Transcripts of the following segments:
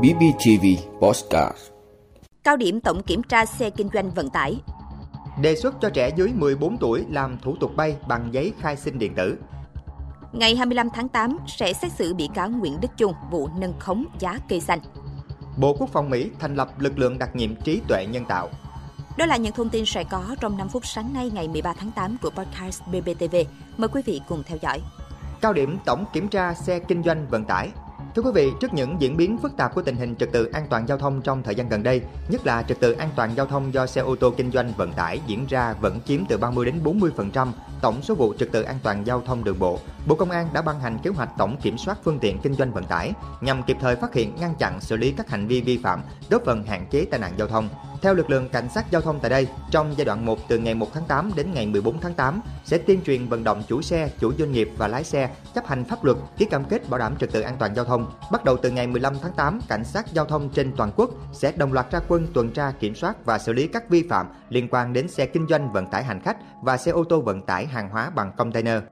BBTV Postcard Cao điểm tổng kiểm tra xe kinh doanh vận tải Đề xuất cho trẻ dưới 14 tuổi làm thủ tục bay bằng giấy khai sinh điện tử. Ngày 25 tháng 8 sẽ xét xử bị cáo Nguyễn Đức Chung vụ nâng khống giá cây xanh. Bộ Quốc phòng Mỹ thành lập lực lượng đặc nhiệm trí tuệ nhân tạo. Đó là những thông tin sẽ có trong 5 phút sáng nay ngày 13 tháng 8 của podcast BBTV. Mời quý vị cùng theo dõi. Cao điểm tổng kiểm tra xe kinh doanh vận tải. Thưa quý vị, trước những diễn biến phức tạp của tình hình trật tự an toàn giao thông trong thời gian gần đây, nhất là trật tự an toàn giao thông do xe ô tô kinh doanh vận tải diễn ra vẫn chiếm từ 30 đến 40% tổng số vụ trật tự an toàn giao thông đường bộ, Bộ Công an đã ban hành kế hoạch tổng kiểm soát phương tiện kinh doanh vận tải nhằm kịp thời phát hiện, ngăn chặn, xử lý các hành vi vi phạm, góp phần hạn chế tai nạn giao thông. Theo lực lượng cảnh sát giao thông tại đây, trong giai đoạn 1 từ ngày 1 tháng 8 đến ngày 14 tháng 8 sẽ tuyên truyền vận động chủ xe, chủ doanh nghiệp và lái xe chấp hành pháp luật, ký cam kết bảo đảm trật tự an toàn giao thông. Bắt đầu từ ngày 15 tháng 8, cảnh sát giao thông trên toàn quốc sẽ đồng loạt ra quân tuần tra kiểm soát và xử lý các vi phạm liên quan đến xe kinh doanh vận tải hành khách và xe ô tô vận tải hàng hóa bằng container.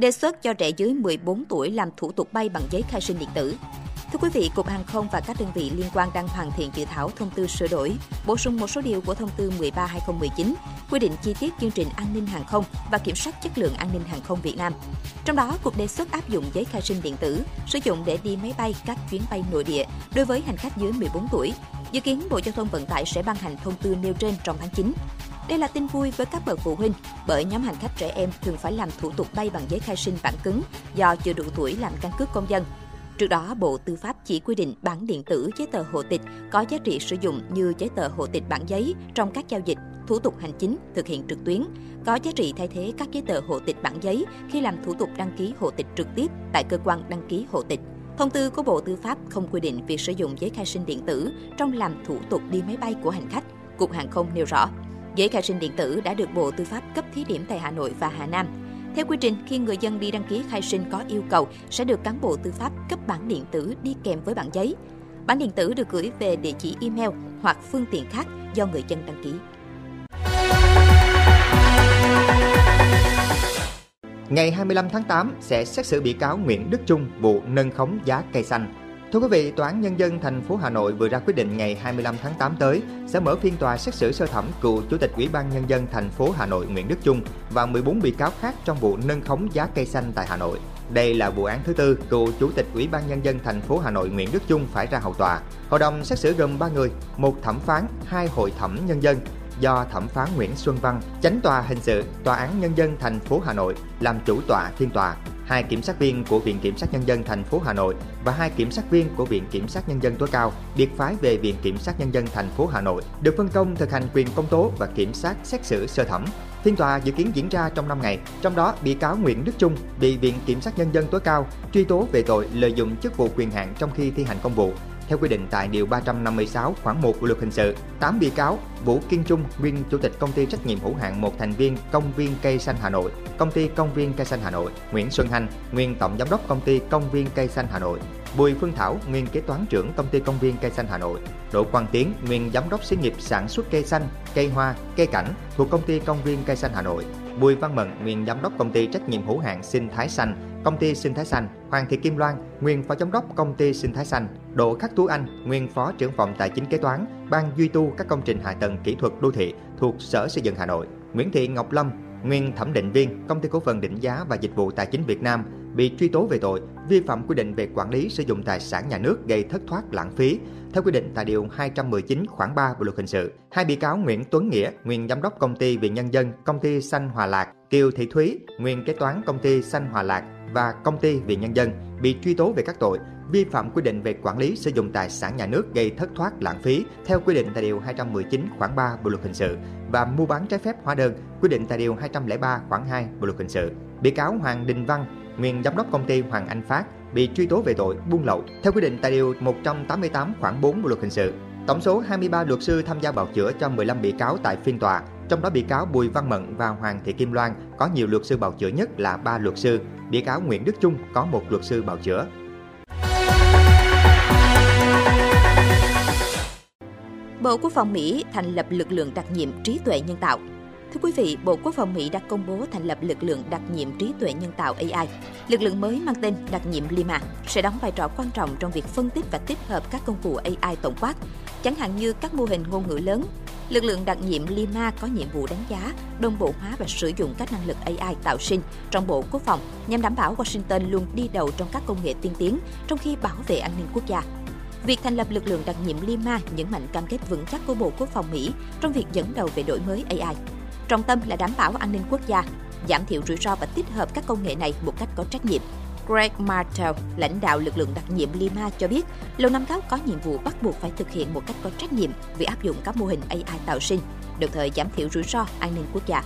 Đề xuất cho trẻ dưới 14 tuổi làm thủ tục bay bằng giấy khai sinh điện tử. Thưa quý vị, Cục Hàng không và các đơn vị liên quan đang hoàn thiện dự thảo thông tư sửa đổi, bổ sung một số điều của thông tư 13/2019 quy định chi tiết chương trình an ninh hàng không và kiểm soát chất lượng an ninh hàng không Việt Nam. Trong đó, cục đề xuất áp dụng giấy khai sinh điện tử sử dụng để đi máy bay các chuyến bay nội địa đối với hành khách dưới 14 tuổi. Dự kiến Bộ Giao thông Vận tải sẽ ban hành thông tư nêu trên trong tháng 9. Đây là tin vui với các bậc phụ huynh bởi nhóm hành khách trẻ em thường phải làm thủ tục bay bằng giấy khai sinh bản cứng do chưa đủ tuổi làm căn cước công dân. Trước đó, Bộ Tư pháp chỉ quy định bản điện tử giấy tờ hộ tịch có giá trị sử dụng như giấy tờ hộ tịch bản giấy trong các giao dịch, thủ tục hành chính thực hiện trực tuyến, có giá trị thay thế các giấy tờ hộ tịch bản giấy khi làm thủ tục đăng ký hộ tịch trực tiếp tại cơ quan đăng ký hộ tịch. Thông tư của Bộ Tư pháp không quy định việc sử dụng giấy khai sinh điện tử trong làm thủ tục đi máy bay của hành khách. Cục Hàng không nêu rõ, giấy khai sinh điện tử đã được Bộ Tư pháp cấp thí điểm tại Hà Nội và Hà Nam. Theo quy trình, khi người dân đi đăng ký khai sinh có yêu cầu sẽ được cán bộ tư pháp cấp bản điện tử đi kèm với bản giấy. Bản điện tử được gửi về địa chỉ email hoặc phương tiện khác do người dân đăng ký. Ngày 25 tháng 8 sẽ xét xử bị cáo Nguyễn Đức Trung vụ nâng khống giá cây xanh. Thưa quý vị, Tòa án Nhân dân thành phố Hà Nội vừa ra quyết định ngày 25 tháng 8 tới sẽ mở phiên tòa xét xử sơ thẩm cựu Chủ tịch Ủy ban Nhân dân thành phố Hà Nội Nguyễn Đức Trung và 14 bị cáo khác trong vụ nâng khống giá cây xanh tại Hà Nội. Đây là vụ án thứ tư cựu Chủ tịch Ủy ban Nhân dân thành phố Hà Nội Nguyễn Đức Trung phải ra hầu tòa. Hội đồng xét xử gồm 3 người, một thẩm phán, hai hội thẩm nhân dân do thẩm phán Nguyễn Xuân Văn, chánh tòa hình sự, tòa án nhân dân thành phố Hà Nội làm chủ tọa phiên tòa hai kiểm sát viên của Viện Kiểm sát Nhân dân thành phố Hà Nội và hai kiểm sát viên của Viện Kiểm sát Nhân dân tối cao biệt phái về Viện Kiểm sát Nhân dân thành phố Hà Nội được phân công thực hành quyền công tố và kiểm sát xét xử sơ thẩm. Phiên tòa dự kiến diễn ra trong 5 ngày, trong đó bị cáo Nguyễn Đức Trung bị Viện Kiểm sát Nhân dân tối cao truy tố về tội lợi dụng chức vụ quyền hạn trong khi thi hành công vụ theo quy định tại Điều 356 khoản 1 của luật hình sự. 8 bị cáo Vũ Kiên Trung, nguyên Chủ tịch Công ty trách nhiệm hữu hạn một thành viên Công viên Cây Xanh Hà Nội, Công ty Công viên Cây Xanh Hà Nội, Nguyễn Xuân Hành, nguyên Tổng Giám đốc Công ty Công viên Cây Xanh Hà Nội, Bùi Phương Thảo, nguyên kế toán trưởng Công ty Công viên Cây Xanh Hà Nội, Đỗ Quang Tiến, nguyên Giám đốc xí nghiệp sản xuất cây xanh, cây hoa, cây cảnh thuộc Công ty Công viên Cây Xanh Hà Nội, Bùi Văn Mận, nguyên Giám đốc Công ty trách nhiệm hữu hạn Sinh Thái Xanh, Công ty Sinh Thái Xanh, Hoàng Thị Kim Loan, nguyên Phó Giám đốc Công ty Sinh Thái Xanh, Đỗ Khắc Tú Anh, nguyên Phó trưởng phòng Tài chính kế toán, Ban duy tu các công trình hạ tầng kỹ thuật đô thị thuộc Sở Xây dựng Hà Nội, Nguyễn Thị Ngọc Lâm, nguyên thẩm định viên Công ty Cổ phần Định giá và Dịch vụ Tài chính Việt Nam bị truy tố về tội vi phạm quy định về quản lý sử dụng tài sản nhà nước gây thất thoát lãng phí theo quy định tại điều 219 khoản 3 Bộ luật hình sự. Hai bị cáo Nguyễn Tuấn Nghĩa, nguyên giám đốc công ty Vì Nhân dân, công ty Xanh Hòa Lạc, Kiều Thị Thúy, nguyên kế toán công ty Xanh Hòa Lạc và công ty Vì Nhân dân bị truy tố về các tội vi phạm quy định về quản lý sử dụng tài sản nhà nước gây thất thoát lãng phí theo quy định tại điều 219 khoản 3 Bộ luật hình sự và mua bán trái phép hóa đơn quy định tại điều 203 khoản 2 Bộ luật hình sự. Bị cáo Hoàng Đình Văn, nguyên giám đốc công ty Hoàng Anh Phát bị truy tố về tội buôn lậu theo quy định tại điều 188 khoản 4 Bộ luật hình sự. Tổng số 23 luật sư tham gia bào chữa cho 15 bị cáo tại phiên tòa, trong đó bị cáo Bùi Văn Mận và Hoàng Thị Kim Loan có nhiều luật sư bào chữa nhất là 3 luật sư, bị cáo Nguyễn Đức Trung có một luật sư bào chữa. Bộ Quốc phòng Mỹ thành lập lực lượng đặc nhiệm trí tuệ nhân tạo. Thưa quý vị, Bộ Quốc phòng Mỹ đã công bố thành lập lực lượng đặc nhiệm trí tuệ nhân tạo AI. Lực lượng mới mang tên đặc nhiệm Lima sẽ đóng vai trò quan trọng trong việc phân tích và tích hợp các công cụ AI tổng quát, chẳng hạn như các mô hình ngôn ngữ lớn. Lực lượng đặc nhiệm Lima có nhiệm vụ đánh giá, đồng bộ hóa và sử dụng các năng lực AI tạo sinh trong Bộ Quốc phòng nhằm đảm bảo Washington luôn đi đầu trong các công nghệ tiên tiến, trong khi bảo vệ an ninh quốc gia. Việc thành lập lực lượng đặc nhiệm Lima nhấn mạnh cam kết vững chắc của Bộ Quốc phòng Mỹ trong việc dẫn đầu về đổi mới AI. Trọng tâm là đảm bảo an ninh quốc gia, giảm thiểu rủi ro và tích hợp các công nghệ này một cách có trách nhiệm. Greg Martel, lãnh đạo lực lượng đặc nhiệm Lima cho biết, Lầu Năm Góc có nhiệm vụ bắt buộc phải thực hiện một cách có trách nhiệm vì áp dụng các mô hình AI tạo sinh, đồng thời giảm thiểu rủi ro an ninh quốc gia.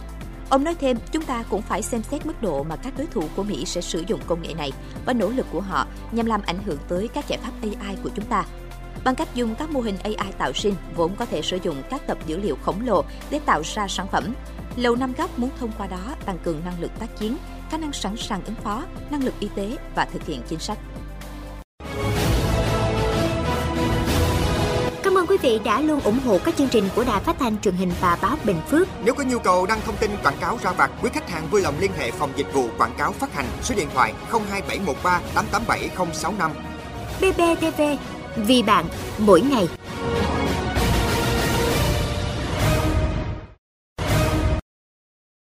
Ông nói thêm, chúng ta cũng phải xem xét mức độ mà các đối thủ của Mỹ sẽ sử dụng công nghệ này và nỗ lực của họ nhằm làm ảnh hưởng tới các giải pháp AI của chúng ta. Bằng cách dùng các mô hình AI tạo sinh vốn có thể sử dụng các tập dữ liệu khổng lồ để tạo ra sản phẩm, Lầu Năm Góc muốn thông qua đó tăng cường năng lực tác chiến, khả năng sẵn sàng ứng phó, năng lực y tế và thực hiện chính sách. Cảm ơn quý vị đã luôn ủng hộ các chương trình của Đài Phát thanh truyền hình và báo Bình Phước. Nếu có nhu cầu đăng thông tin quảng cáo ra vặt, quý khách hàng vui lòng liên hệ phòng dịch vụ quảng cáo phát hành số điện thoại 02713 887065. BBTV, vì bạn, mỗi ngày.